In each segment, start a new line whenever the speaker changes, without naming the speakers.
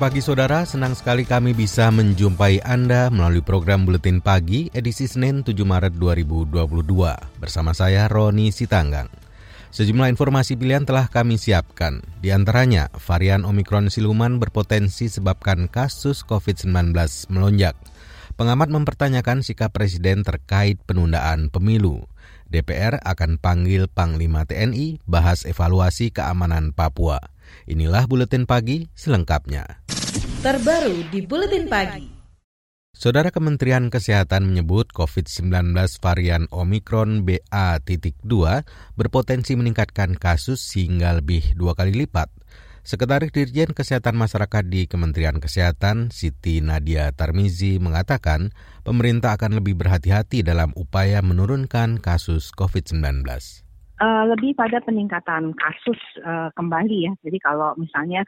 Pagi saudara, senang sekali kami bisa menjumpai Anda melalui program Buletin Pagi edisi Senin 7 Maret 2022 bersama saya Roni Sitanggang. Sejumlah informasi pilihan telah kami siapkan, di antaranya varian Omikron siluman berpotensi sebabkan kasus COVID-19 melonjak. Pengamat mempertanyakan sikap Presiden terkait penundaan pemilu. DPR akan panggil Panglima TNI bahas evaluasi keamanan Papua. Inilah buletin pagi selengkapnya.
Terbaru di buletin pagi.
Saudara Kementerian Kesehatan menyebut COVID-19 varian Omikron BA.2 berpotensi meningkatkan kasus hingga lebih dua kali lipat. Sekretaris Dirjen Kesehatan Masyarakat di Kementerian Kesehatan, Siti Nadia Tarmizi, mengatakan pemerintah akan lebih berhati-hati dalam upaya menurunkan kasus COVID-19
uh, lebih pada peningkatan kasus uh, kembali ya. Jadi kalau misalnya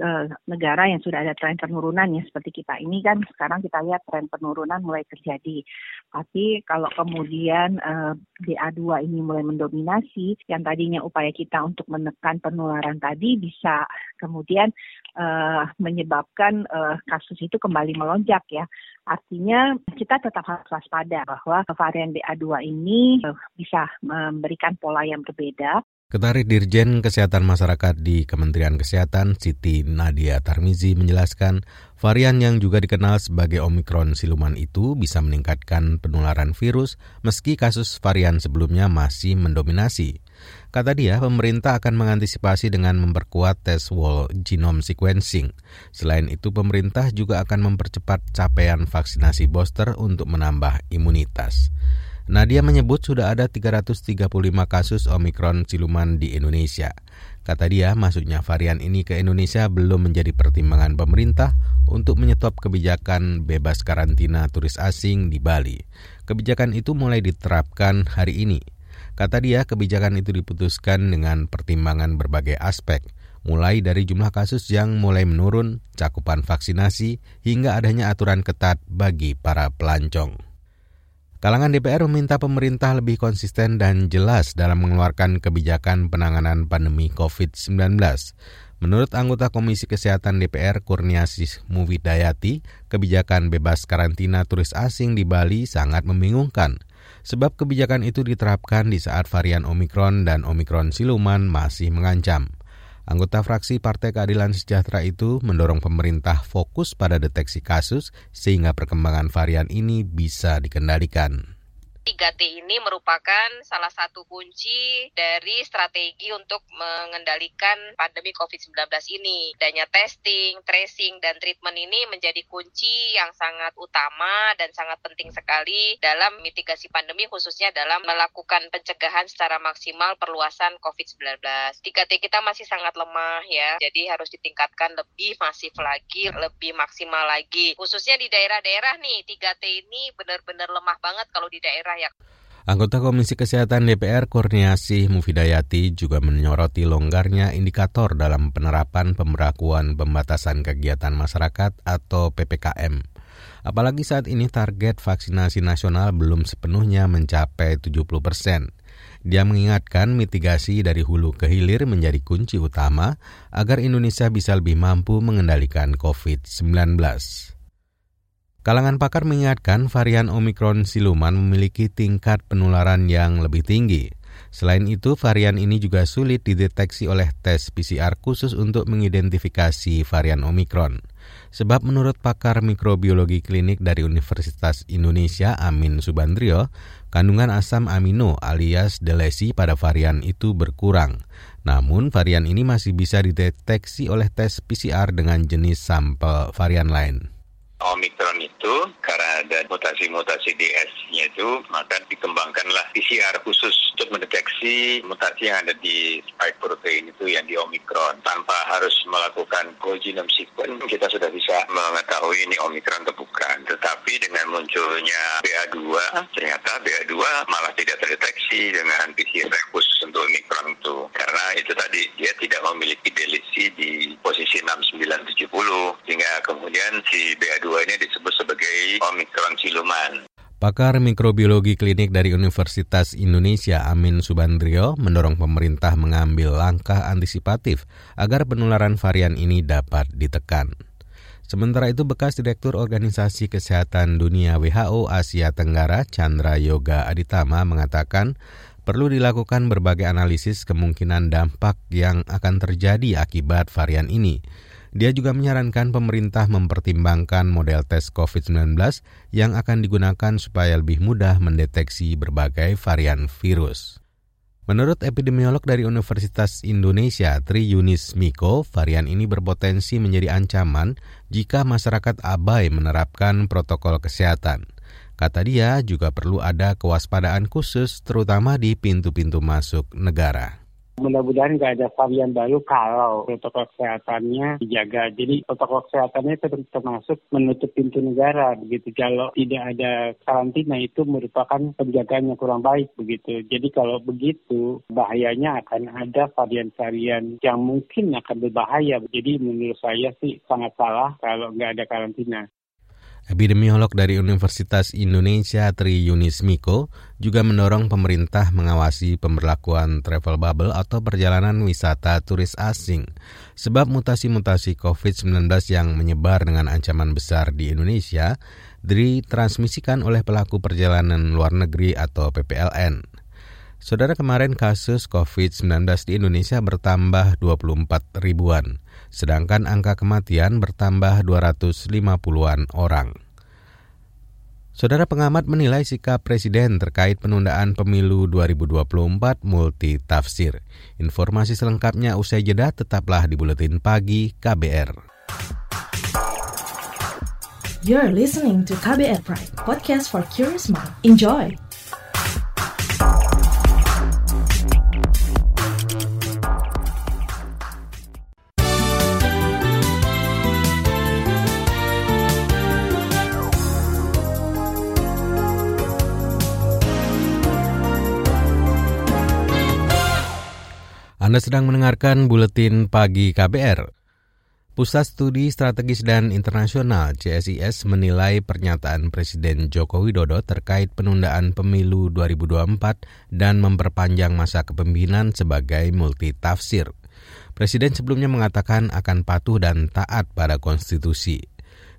uh, negara yang sudah ada tren penurunan ya seperti kita ini kan sekarang kita lihat tren penurunan mulai terjadi. Tapi kalau kemudian uh, BA2 ini mulai mendominasi, yang tadinya upaya kita untuk menekan penularan tadi bisa kemudian uh, menyebabkan kasus itu kembali melonjak ya. Artinya kita tetap harus waspada bahwa varian BA2 ini bisa memberikan pola yang berbeda.
Ketarik Dirjen Kesehatan Masyarakat di Kementerian Kesehatan Siti Nadia Tarmizi menjelaskan varian yang juga dikenal sebagai Omikron siluman itu bisa meningkatkan penularan virus meski kasus varian sebelumnya masih mendominasi. Kata dia, pemerintah akan mengantisipasi dengan memperkuat tes whole genome sequencing. Selain itu, pemerintah juga akan mempercepat capaian vaksinasi booster untuk menambah imunitas. Nadia menyebut sudah ada 335 kasus Omikron siluman di Indonesia. Kata dia, masuknya varian ini ke Indonesia belum menjadi pertimbangan pemerintah untuk menyetop kebijakan bebas karantina turis asing di Bali. Kebijakan itu mulai diterapkan hari ini. Kata dia, kebijakan itu diputuskan dengan pertimbangan berbagai aspek, mulai dari jumlah kasus yang mulai menurun, cakupan vaksinasi, hingga adanya aturan ketat bagi para pelancong. Kalangan DPR meminta pemerintah lebih konsisten dan jelas dalam mengeluarkan kebijakan penanganan pandemi COVID-19. Menurut anggota Komisi Kesehatan DPR Kurniasis Muvidayati, kebijakan bebas karantina turis asing di Bali sangat membingungkan. Sebab kebijakan itu diterapkan di saat varian Omikron dan Omikron siluman masih mengancam. Anggota fraksi Partai Keadilan Sejahtera itu mendorong pemerintah fokus pada deteksi kasus sehingga perkembangan varian ini bisa dikendalikan.
3T ini merupakan salah satu kunci dari strategi untuk mengendalikan pandemi COVID-19 ini. Danya testing, tracing, dan treatment ini menjadi kunci yang sangat utama dan sangat penting sekali dalam mitigasi pandemi khususnya dalam melakukan pencegahan secara maksimal perluasan COVID-19. 3T kita masih sangat lemah ya, jadi harus ditingkatkan lebih masif lagi, lebih maksimal lagi. Khususnya di daerah-daerah nih, 3T ini benar-benar lemah banget kalau di daerah ya.
Anggota Komisi Kesehatan DPR Kurniasi Mufidayati juga menyoroti longgarnya indikator dalam penerapan pemberlakuan pembatasan kegiatan masyarakat atau PPKM. Apalagi saat ini target vaksinasi nasional belum sepenuhnya mencapai 70 persen. Dia mengingatkan mitigasi dari hulu ke hilir menjadi kunci utama agar Indonesia bisa lebih mampu mengendalikan COVID-19. Kalangan pakar mengingatkan varian Omikron siluman memiliki tingkat penularan yang lebih tinggi. Selain itu, varian ini juga sulit dideteksi oleh tes PCR khusus untuk mengidentifikasi varian Omikron. Sebab menurut pakar mikrobiologi klinik dari Universitas Indonesia Amin Subandrio, kandungan asam amino alias delesi pada varian itu berkurang. Namun varian ini masih bisa dideteksi oleh tes PCR dengan jenis sampel varian lain.
Omikron itu karena ada mutasi-mutasi di S-nya itu maka dikembangkanlah PCR khusus untuk mendeteksi mutasi yang ada di spike protein itu yang di Omikron tanpa harus melakukan whole genome sequence kita sudah bisa mengetahui ini Omikron atau bukan. Tetapi dengan munculnya BA2 ternyata BA2 malah tidak terdeteksi dengan PCR khusus untuk Omikron itu. Karena itu tadi dia tidak memiliki delisi di posisi 6970 sehingga kemudian si BA2 ini disebut sebagai Omikron siluman.
Pakar mikrobiologi klinik dari Universitas Indonesia Amin Subandrio mendorong pemerintah mengambil langkah antisipatif agar penularan varian ini dapat ditekan. Sementara itu bekas Direktur Organisasi Kesehatan Dunia WHO Asia Tenggara Chandra Yoga Aditama mengatakan perlu dilakukan berbagai analisis kemungkinan dampak yang akan terjadi akibat varian ini. Dia juga menyarankan pemerintah mempertimbangkan model tes COVID-19 yang akan digunakan supaya lebih mudah mendeteksi berbagai varian virus. Menurut epidemiolog dari Universitas Indonesia, Tri Yunis Miko, varian ini berpotensi menjadi ancaman jika masyarakat abai menerapkan protokol kesehatan. Kata dia, juga perlu ada kewaspadaan khusus terutama di pintu-pintu masuk negara.
Mudah-mudahan nggak ada varian baru kalau protokol kesehatannya dijaga. Jadi protokol kesehatannya termasuk menutup pintu negara begitu. Kalau tidak ada karantina itu merupakan penjagaan yang kurang baik begitu. Jadi kalau begitu bahayanya akan ada varian-varian yang mungkin akan berbahaya. Jadi menurut saya sih sangat salah kalau nggak ada karantina.
Epidemiolog dari Universitas Indonesia Tri Yunis Miko juga mendorong pemerintah mengawasi pemberlakuan travel bubble atau perjalanan wisata turis asing. Sebab mutasi-mutasi COVID-19 yang menyebar dengan ancaman besar di Indonesia ditransmisikan oleh pelaku perjalanan luar negeri atau PPLN. Saudara kemarin kasus COVID-19 di Indonesia bertambah 24 ribuan sedangkan angka kematian bertambah 250-an orang. Saudara pengamat menilai sikap Presiden terkait penundaan pemilu 2024 multi tafsir. Informasi selengkapnya usai jeda tetaplah di Buletin Pagi KBR.
You're listening to KBR Pride, podcast for curious mind. Enjoy!
Anda sedang mendengarkan buletin pagi KBR. Pusat Studi Strategis dan Internasional CSIS menilai pernyataan Presiden Joko Widodo terkait penundaan pemilu 2024 dan memperpanjang masa kepemimpinan sebagai multitafsir. Presiden sebelumnya mengatakan akan patuh dan taat pada konstitusi.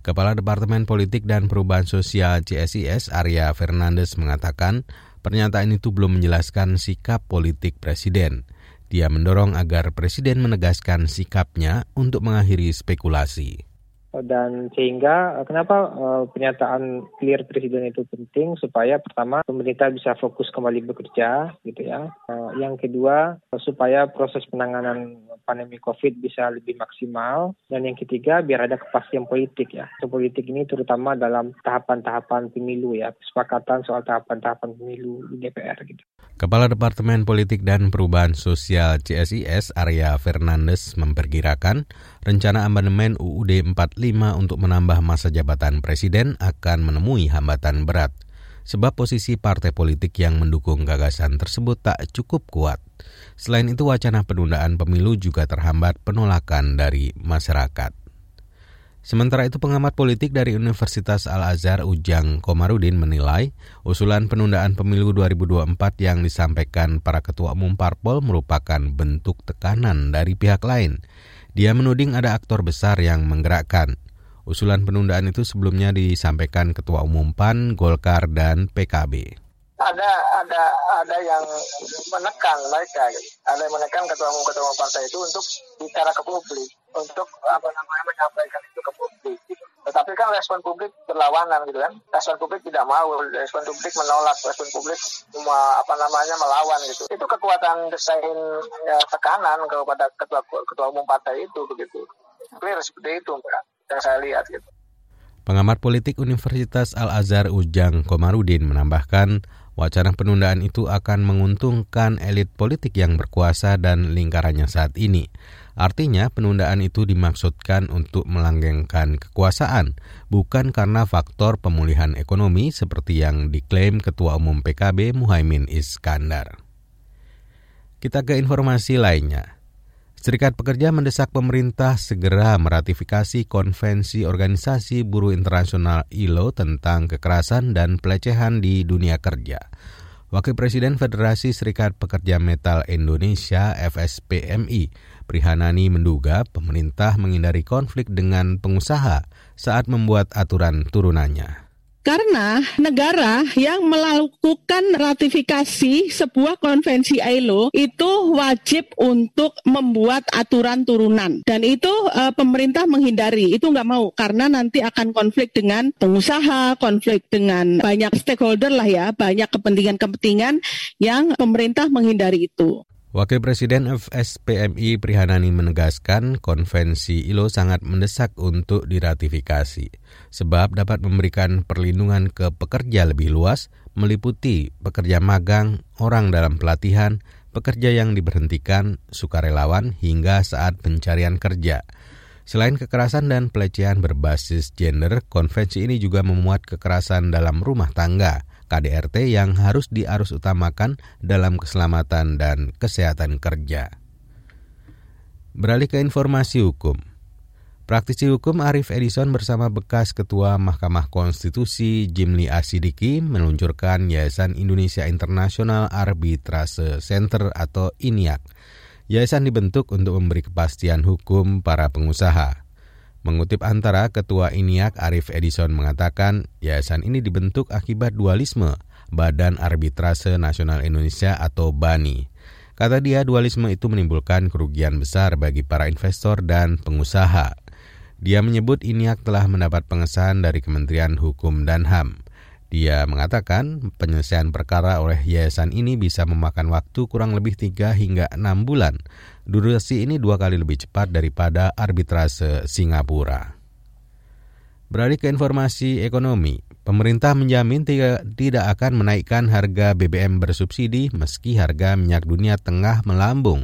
Kepala Departemen Politik dan Perubahan Sosial CSIS Arya Fernandes mengatakan pernyataan itu belum menjelaskan sikap politik Presiden. Dia mendorong agar Presiden menegaskan sikapnya untuk mengakhiri spekulasi.
Dan sehingga eh, kenapa uh, pernyataan clear presiden itu penting supaya pertama pemerintah bisa fokus kembali bekerja gitu ya. Uh, yang kedua supaya proses penanganan pandemi covid bisa lebih maksimal. Dan yang ketiga biar ada kepastian politik ya. Politik ini terutama dalam tahapan-tahapan pemilu ya. Kesepakatan soal tahapan-tahapan pemilu di DPR gitu.
Kepala Departemen Politik dan Perubahan Sosial CSIS Arya Fernandes memperkirakan rencana amandemen UUD 45 untuk menambah masa jabatan presiden akan menemui hambatan berat sebab posisi partai politik yang mendukung gagasan tersebut tak cukup kuat. Selain itu wacana penundaan pemilu juga terhambat penolakan dari masyarakat. Sementara itu pengamat politik dari Universitas Al-Azhar Ujang Komarudin menilai usulan penundaan pemilu 2024 yang disampaikan para ketua umum parpol merupakan bentuk tekanan dari pihak lain. Dia menuding ada aktor besar yang menggerakkan. Usulan penundaan itu sebelumnya disampaikan ketua umum PAN, Golkar, dan PKB
ada ada ada yang menekan mereka ada yang menekan ketua umum ketua umum partai itu untuk bicara ke publik untuk apa namanya menyampaikan itu ke publik gitu. Tetapi kan respon publik berlawanan gitu kan. Respon publik tidak mau, respon publik menolak, respon publik cuma apa namanya melawan gitu. Itu kekuatan desain ya, tekanan kepada ketua ketua umum partai itu begitu. Clear seperti itu Mbak, yang saya lihat gitu.
Pengamat politik Universitas Al-Azhar Ujang Komarudin menambahkan, wacana penundaan itu akan menguntungkan elit politik yang berkuasa dan lingkarannya saat ini. Artinya, penundaan itu dimaksudkan untuk melanggengkan kekuasaan, bukan karena faktor pemulihan ekonomi seperti yang diklaim Ketua Umum PKB Muhaimin Iskandar. Kita ke informasi lainnya. Serikat Pekerja mendesak pemerintah segera meratifikasi Konvensi Organisasi Buruh Internasional ILO tentang kekerasan dan pelecehan di dunia kerja. Wakil Presiden Federasi Serikat Pekerja Metal Indonesia FSPMI, Prihanani menduga pemerintah menghindari konflik dengan pengusaha saat membuat aturan turunannya.
Karena negara yang melakukan ratifikasi sebuah konvensi ILO itu wajib untuk membuat aturan turunan dan itu uh, pemerintah menghindari itu nggak mau karena nanti akan konflik dengan pengusaha, konflik dengan banyak stakeholder lah ya, banyak kepentingan-kepentingan yang pemerintah menghindari itu.
Wakil Presiden FSPMI Prihanani menegaskan konvensi ILO sangat mendesak untuk diratifikasi, sebab dapat memberikan perlindungan ke pekerja lebih luas, meliputi pekerja magang, orang dalam pelatihan, pekerja yang diberhentikan, sukarelawan, hingga saat pencarian kerja. Selain kekerasan dan pelecehan berbasis gender, konvensi ini juga memuat kekerasan dalam rumah tangga, KDRT yang harus diarus utamakan dalam keselamatan dan kesehatan kerja. Beralih ke informasi hukum. Praktisi hukum Arif Edison bersama bekas Ketua Mahkamah Konstitusi Jimli Asidiki meluncurkan Yayasan Indonesia International Arbitrase Center atau INIAC. Yayasan dibentuk untuk memberi kepastian hukum para pengusaha. Mengutip antara Ketua INIAK Arif Edison mengatakan, yayasan ini dibentuk akibat dualisme Badan Arbitrase Nasional Indonesia atau BANI. Kata dia, dualisme itu menimbulkan kerugian besar bagi para investor dan pengusaha. Dia menyebut INIAK telah mendapat pengesahan dari Kementerian Hukum dan HAM. Dia mengatakan penyelesaian perkara oleh yayasan ini bisa memakan waktu kurang lebih 3 hingga 6 bulan. Durasi ini dua kali lebih cepat daripada arbitrase Singapura. Beralih ke informasi ekonomi, pemerintah menjamin tidak akan menaikkan harga BBM bersubsidi meski harga minyak dunia tengah melambung.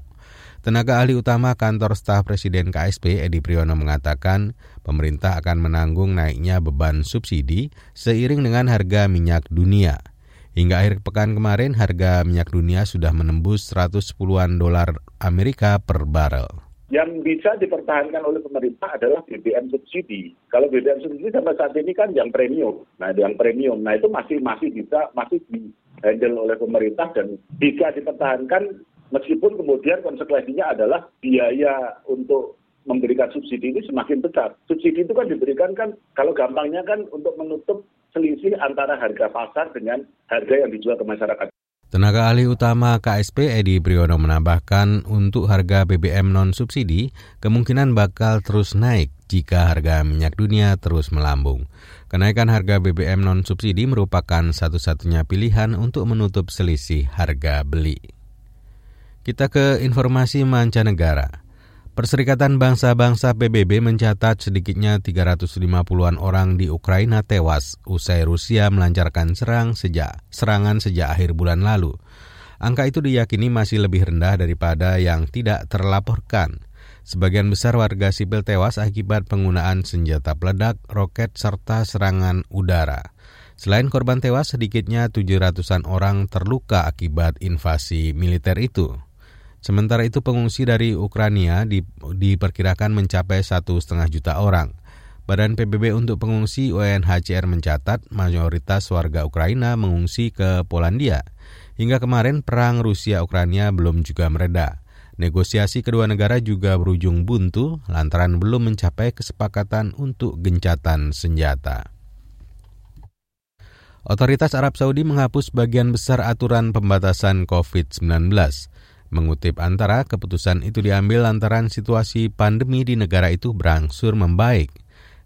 Tenaga ahli utama kantor staf Presiden KSP Edi Priyono mengatakan pemerintah akan menanggung naiknya beban subsidi seiring dengan harga minyak dunia. Hingga akhir pekan kemarin harga minyak dunia sudah menembus 110-an dolar Amerika per barrel.
Yang bisa dipertahankan oleh pemerintah adalah BBM subsidi. Kalau BBM subsidi sampai saat ini kan yang premium. Nah, yang premium, nah itu masih masih bisa masih di handle oleh pemerintah dan bisa dipertahankan Meskipun kemudian konsekuensinya adalah biaya untuk memberikan subsidi ini semakin besar. Subsidi itu kan diberikan kan kalau gampangnya kan untuk menutup selisih antara harga pasar dengan harga yang dijual ke masyarakat.
Tenaga ahli utama KSP Edi Priyono menambahkan untuk harga BBM non subsidi kemungkinan bakal terus naik jika harga minyak dunia terus melambung. Kenaikan harga BBM non subsidi merupakan satu-satunya pilihan untuk menutup selisih harga beli. Kita ke informasi mancanegara. Perserikatan Bangsa-Bangsa PBB mencatat sedikitnya 350-an orang di Ukraina tewas usai Rusia melancarkan serang sejak serangan sejak akhir bulan lalu. Angka itu diyakini masih lebih rendah daripada yang tidak terlaporkan. Sebagian besar warga sipil tewas akibat penggunaan senjata peledak, roket, serta serangan udara. Selain korban tewas, sedikitnya 700-an orang terluka akibat invasi militer itu. Sementara itu pengungsi dari Ukraina di, diperkirakan mencapai satu setengah juta orang. Badan PBB untuk pengungsi UNHCR mencatat mayoritas warga Ukraina mengungsi ke Polandia. Hingga kemarin perang Rusia-Ukraina belum juga mereda. Negosiasi kedua negara juga berujung buntu lantaran belum mencapai kesepakatan untuk gencatan senjata. Otoritas Arab Saudi menghapus bagian besar aturan pembatasan COVID-19. Mengutip antara, keputusan itu diambil lantaran situasi pandemi di negara itu berangsur membaik.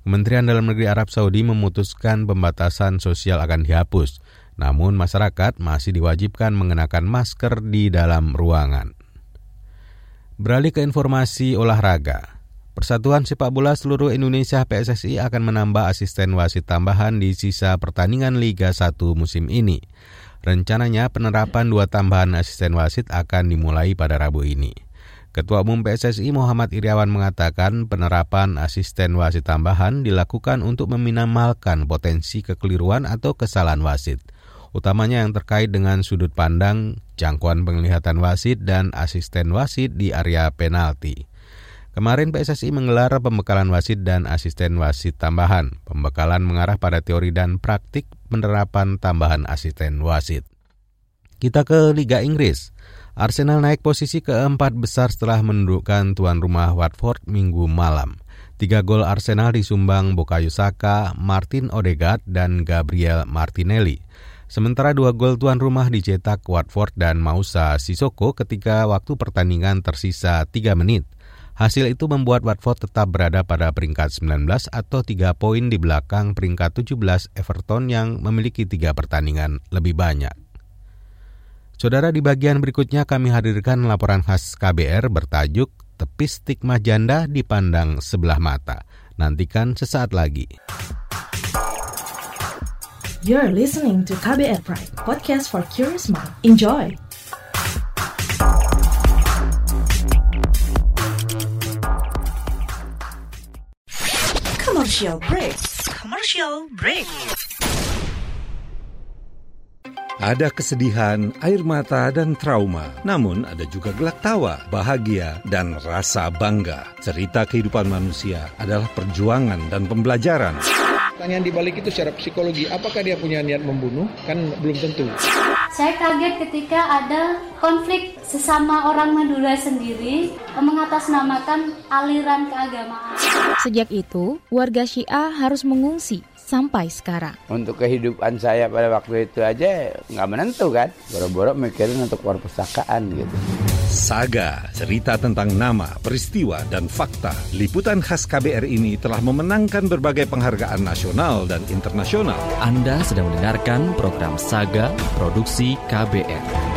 Kementerian Dalam Negeri Arab Saudi memutuskan pembatasan sosial akan dihapus, namun masyarakat masih diwajibkan mengenakan masker di dalam ruangan. Beralih ke informasi olahraga. Persatuan Sepak Bola Seluruh Indonesia PSSI akan menambah asisten wasit tambahan di sisa pertandingan Liga 1 musim ini. Rencananya penerapan dua tambahan asisten wasit akan dimulai pada Rabu ini. Ketua Umum PSSI Muhammad Iriawan mengatakan penerapan asisten wasit tambahan dilakukan untuk meminimalkan potensi kekeliruan atau kesalahan wasit, utamanya yang terkait dengan sudut pandang, jangkauan penglihatan wasit, dan asisten wasit di area penalti. Kemarin PSSI menggelar pembekalan wasit dan asisten wasit tambahan. Pembekalan mengarah pada teori dan praktik penerapan tambahan asisten wasit. Kita ke Liga Inggris. Arsenal naik posisi keempat besar setelah menundukkan tuan rumah Watford minggu malam. Tiga gol Arsenal disumbang Bukayo Saka, Martin Odegaard, dan Gabriel Martinelli. Sementara dua gol tuan rumah dicetak Watford dan Mausa Sisoko ketika waktu pertandingan tersisa 3 menit. Hasil itu membuat Watford tetap berada pada peringkat 19 atau 3 poin di belakang peringkat 17 Everton yang memiliki tiga pertandingan lebih banyak. Saudara di bagian berikutnya kami hadirkan laporan khas KBR bertajuk Tepis Stigma Janda Dipandang Sebelah Mata. Nantikan sesaat lagi.
You're listening to KBR Pride, podcast for curious mind. Enjoy!
Commercial break. Commercial break.
Ada kesedihan, air mata, dan trauma. Namun ada juga gelak tawa, bahagia, dan rasa bangga. Cerita kehidupan manusia adalah perjuangan dan pembelajaran.
Pertanyaan di balik itu secara psikologi, apakah dia punya niat membunuh? Kan belum tentu.
Saya kaget ketika ada konflik sesama orang Madura sendiri mengatasnamakan aliran keagamaan.
Sejak itu, warga Syiah harus mengungsi sampai sekarang.
Untuk kehidupan saya pada waktu itu aja nggak menentu kan. Boro-boro mikirin untuk perpustakaan gitu.
Saga, cerita tentang nama, peristiwa, dan fakta. Liputan khas KBR ini telah memenangkan berbagai penghargaan nasional dan internasional.
Anda sedang mendengarkan program Saga Produksi KBR.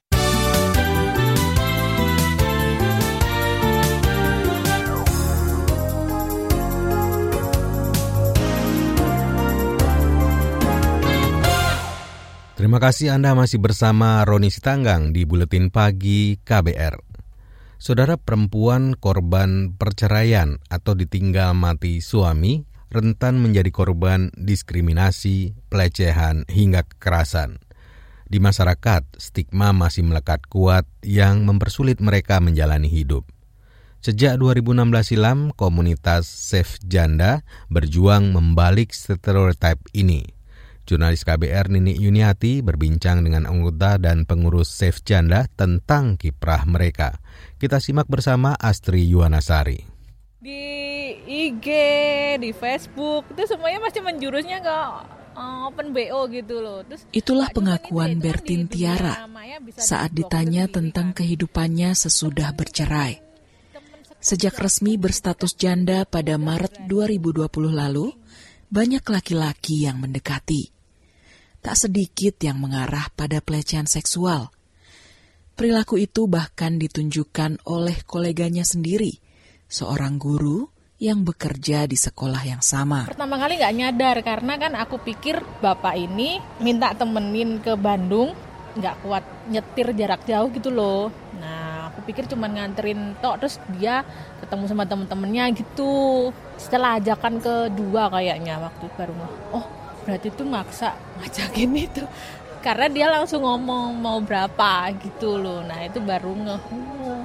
Terima kasih Anda masih bersama Roni Sitanggang di Buletin Pagi KBR. Saudara perempuan korban perceraian atau ditinggal mati suami rentan menjadi korban diskriminasi, pelecehan, hingga kekerasan. Di masyarakat, stigma masih melekat kuat yang mempersulit mereka menjalani hidup. Sejak 2016 silam, komunitas Safe Janda berjuang membalik stereotip ini. Jurnalis KBR Nini Yuniati berbincang dengan anggota dan pengurus Safe Janda tentang kiprah mereka. Kita simak bersama Astri Yuwanasari.
Di IG, di Facebook, itu semuanya pasti menjurusnya ke eh, open BO gitu loh. Terus
Itulah pengakuan Bertin Tiara saat ditanya tentang kehidupannya sesudah bercerai. Sejak resmi berstatus janda pada Maret 2020 lalu, banyak laki-laki yang mendekati tak sedikit yang mengarah pada pelecehan seksual. Perilaku itu bahkan ditunjukkan oleh koleganya sendiri, seorang guru yang bekerja di sekolah yang sama.
Pertama kali nggak nyadar karena kan aku pikir bapak ini minta temenin ke Bandung, nggak kuat nyetir jarak jauh gitu loh. Nah aku pikir cuma nganterin tok terus dia ketemu sama temen-temennya gitu. Setelah ajakan kedua kayaknya waktu baru oh berarti itu maksa ngajakin itu. Karena dia langsung ngomong mau berapa? gitu loh. Nah itu baru nge oh,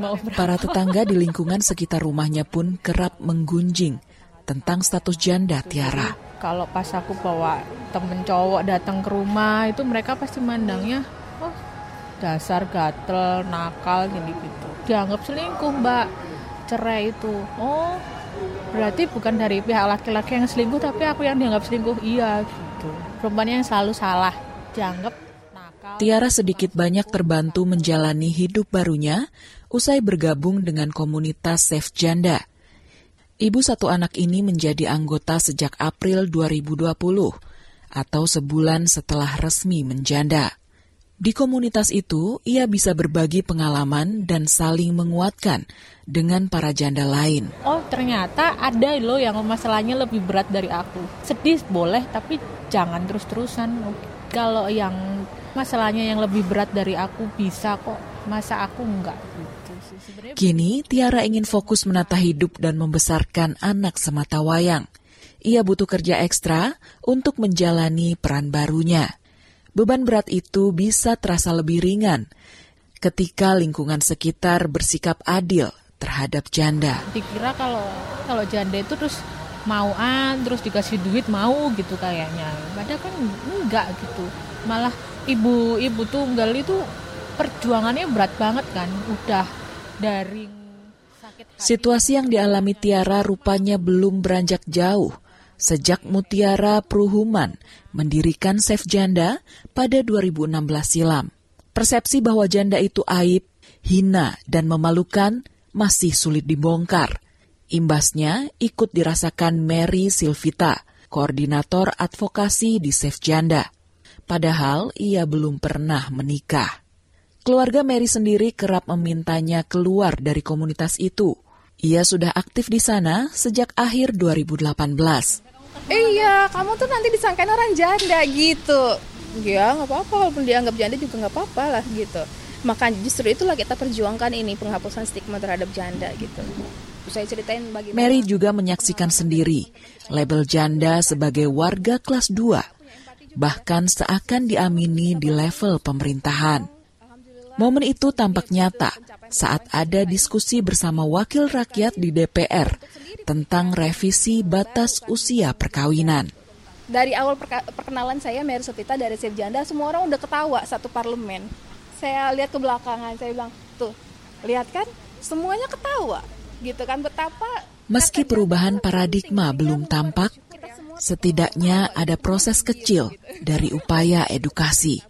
mau berapa. para tetangga di lingkungan sekitar rumahnya pun kerap menggunjing tentang status janda Tiara.
Kalau pas aku bawa temen cowok datang ke rumah itu mereka pasti mandangnya dasar gatel nakal gini gitu dianggap selingkuh mbak cerai itu oh berarti bukan dari pihak laki-laki yang selingkuh tapi aku yang dianggap selingkuh iya gitu perempuan yang selalu salah dianggap nakal.
Tiara sedikit banyak terbantu menjalani hidup barunya usai bergabung dengan komunitas Safe Janda. Ibu satu anak ini menjadi anggota sejak April 2020 atau sebulan setelah resmi menjanda. Di komunitas itu, ia bisa berbagi pengalaman dan saling menguatkan dengan para janda lain.
Oh, ternyata ada loh yang masalahnya lebih berat dari aku. Sedih boleh, tapi jangan terus-terusan. Kalau yang masalahnya yang lebih berat dari aku bisa kok, masa aku enggak gitu.
Kini, Tiara ingin fokus menata hidup dan membesarkan anak semata wayang. Ia butuh kerja ekstra untuk menjalani peran barunya beban berat itu bisa terasa lebih ringan ketika lingkungan sekitar bersikap adil terhadap janda.
Dikira kalau kalau janda itu terus mauan, terus dikasih duit mau gitu kayaknya. Padahal kan enggak gitu. Malah ibu-ibu tunggal itu perjuangannya berat banget kan. Udah dari sakit
Situasi yang dialami Tiara rupanya belum beranjak jauh sejak Mutiara Pruhuman mendirikan Safe Janda pada 2016 silam. Persepsi bahwa janda itu aib, hina, dan memalukan masih sulit dibongkar. Imbasnya ikut dirasakan Mary Silvita, koordinator advokasi di Safe Janda. Padahal ia belum pernah menikah. Keluarga Mary sendiri kerap memintanya keluar dari komunitas itu. Ia sudah aktif di sana sejak akhir 2018
iya kamu tuh nanti disangkain orang janda gitu. Ya nggak apa-apa walaupun dianggap janda juga nggak apa-apa lah gitu. Maka justru itulah kita perjuangkan ini penghapusan stigma terhadap janda gitu. Saya ceritain bagaimana?
Mary juga menyaksikan sendiri label janda sebagai warga kelas 2 bahkan seakan diamini di level pemerintahan. Momen itu tampak nyata saat ada diskusi bersama wakil rakyat di DPR tentang revisi batas usia perkawinan.
Dari awal perkenalan saya Mary Sutita dari Save Janda, semua orang udah ketawa satu parlemen. Saya lihat ke belakangan, saya bilang, tuh, lihat kan, semuanya ketawa. Gitu kan, betapa...
Meski perubahan paradigma belum tampak, setidaknya ada proses kecil dari upaya edukasi.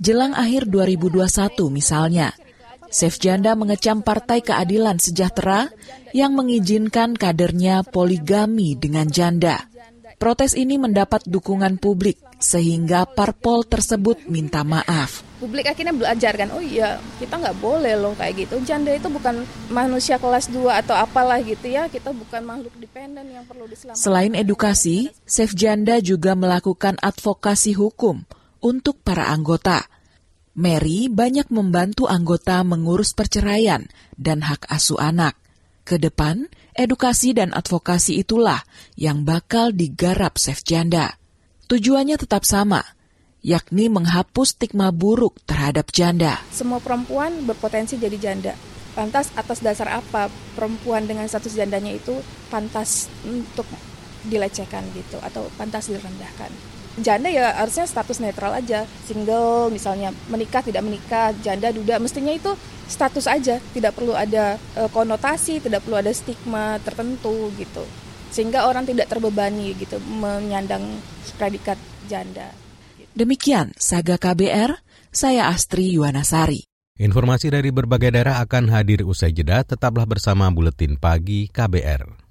Jelang akhir 2021 misalnya, Janda mengecam Partai Keadilan Sejahtera yang mengizinkan kadernya poligami dengan janda. Protes ini mendapat dukungan publik sehingga parpol tersebut minta maaf.
Publik akhirnya belajar kan, oh iya kita nggak boleh loh kayak gitu. Janda itu bukan manusia kelas 2 atau apalah gitu ya, kita bukan makhluk dependen yang perlu diselamatkan.
Selain edukasi, Safe Janda juga melakukan advokasi hukum untuk para anggota Mary banyak membantu anggota mengurus perceraian dan hak asuh anak. Ke depan, edukasi dan advokasi itulah yang bakal digarap Safe Janda. Tujuannya tetap sama, yakni menghapus stigma buruk terhadap janda.
Semua perempuan berpotensi jadi janda. Pantas atas dasar apa perempuan dengan status jandanya itu pantas untuk dilecehkan gitu atau pantas direndahkan janda ya harusnya status netral aja. Single misalnya menikah tidak menikah janda duda mestinya itu status aja. Tidak perlu ada e, konotasi tidak perlu ada stigma tertentu gitu. Sehingga orang tidak terbebani gitu menyandang predikat janda.
Demikian saga KBR saya Astri Yuwanasari.
Informasi dari berbagai daerah akan hadir usai jeda, tetaplah bersama Buletin Pagi KBR.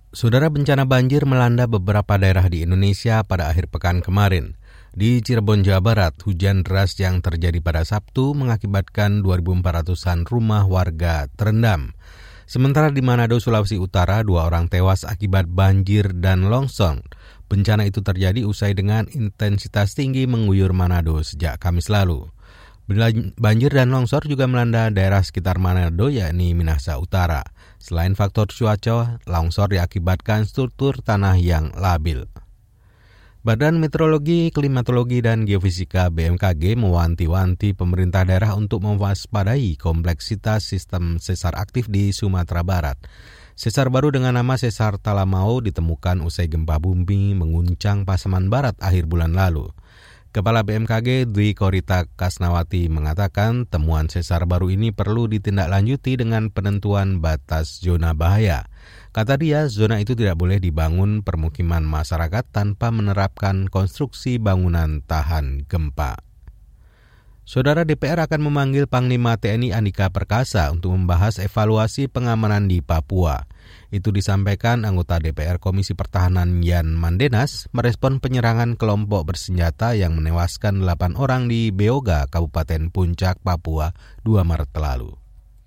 Saudara bencana banjir melanda beberapa daerah di Indonesia pada akhir pekan kemarin. Di Cirebon, Jawa Barat, hujan deras yang terjadi pada Sabtu mengakibatkan 2.400-an rumah warga terendam. Sementara di Manado, Sulawesi Utara, dua orang tewas akibat banjir dan longsor. Bencana itu terjadi usai dengan intensitas tinggi mengguyur Manado sejak Kamis lalu. Banjir dan longsor juga melanda daerah sekitar Manado yakni Minahasa Utara. Selain faktor cuaca, longsor diakibatkan struktur tanah yang labil. Badan Meteorologi, Klimatologi, dan Geofisika BMKG mewanti-wanti pemerintah daerah untuk mewaspadai kompleksitas sistem sesar aktif di Sumatera Barat. Sesar baru dengan nama Sesar Talamau ditemukan usai gempa bumi menguncang Pasaman Barat akhir bulan lalu. Kepala BMKG Dwi Korita Kasnawati mengatakan temuan sesar baru ini perlu ditindaklanjuti dengan penentuan batas zona bahaya. Kata dia, zona itu tidak boleh dibangun permukiman masyarakat tanpa menerapkan konstruksi bangunan tahan gempa. Saudara DPR akan memanggil Panglima TNI Andika Perkasa untuk membahas evaluasi pengamanan di Papua. Itu disampaikan anggota DPR Komisi Pertahanan Yan Mandenas merespon penyerangan kelompok bersenjata yang menewaskan 8 orang di Beoga, Kabupaten Puncak, Papua 2 Maret lalu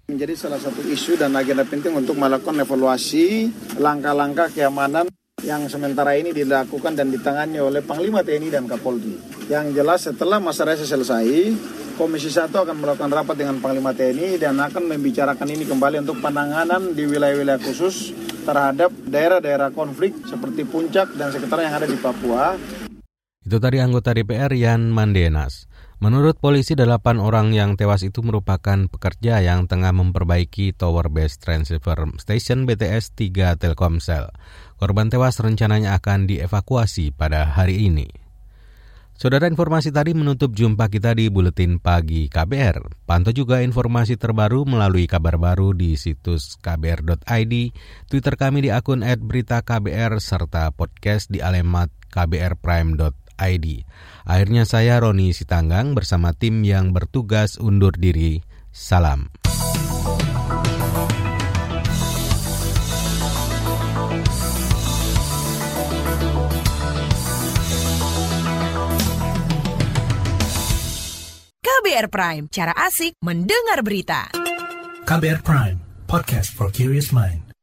menjadi salah satu isu dan agenda penting untuk melakukan evaluasi langkah-langkah keamanan yang sementara ini dilakukan dan ditangani oleh Panglima TNI dan Kapolri. Yang jelas setelah masa reses selesai, Komisi 1 akan melakukan rapat dengan Panglima TNI dan akan membicarakan ini kembali untuk penanganan di wilayah-wilayah khusus terhadap daerah-daerah konflik seperti Puncak dan sekitar yang ada di Papua.
Itu tadi anggota DPR Yan Mandenas. Menurut polisi, delapan orang yang tewas itu merupakan pekerja yang tengah memperbaiki Tower Base Transceiver Station BTS 3 Telkomsel. Korban tewas rencananya akan dievakuasi pada hari ini. Saudara informasi tadi menutup jumpa kita di Buletin Pagi KBR. Pantau juga informasi terbaru melalui kabar baru di situs kbr.id, Twitter kami di akun @beritaKBR serta podcast di alamat kbrprime.id id. Akhirnya saya Roni Sitanggang bersama tim yang bertugas undur diri. Salam.
KBR Prime, cara asik mendengar berita.
KBR Prime, podcast for curious mind.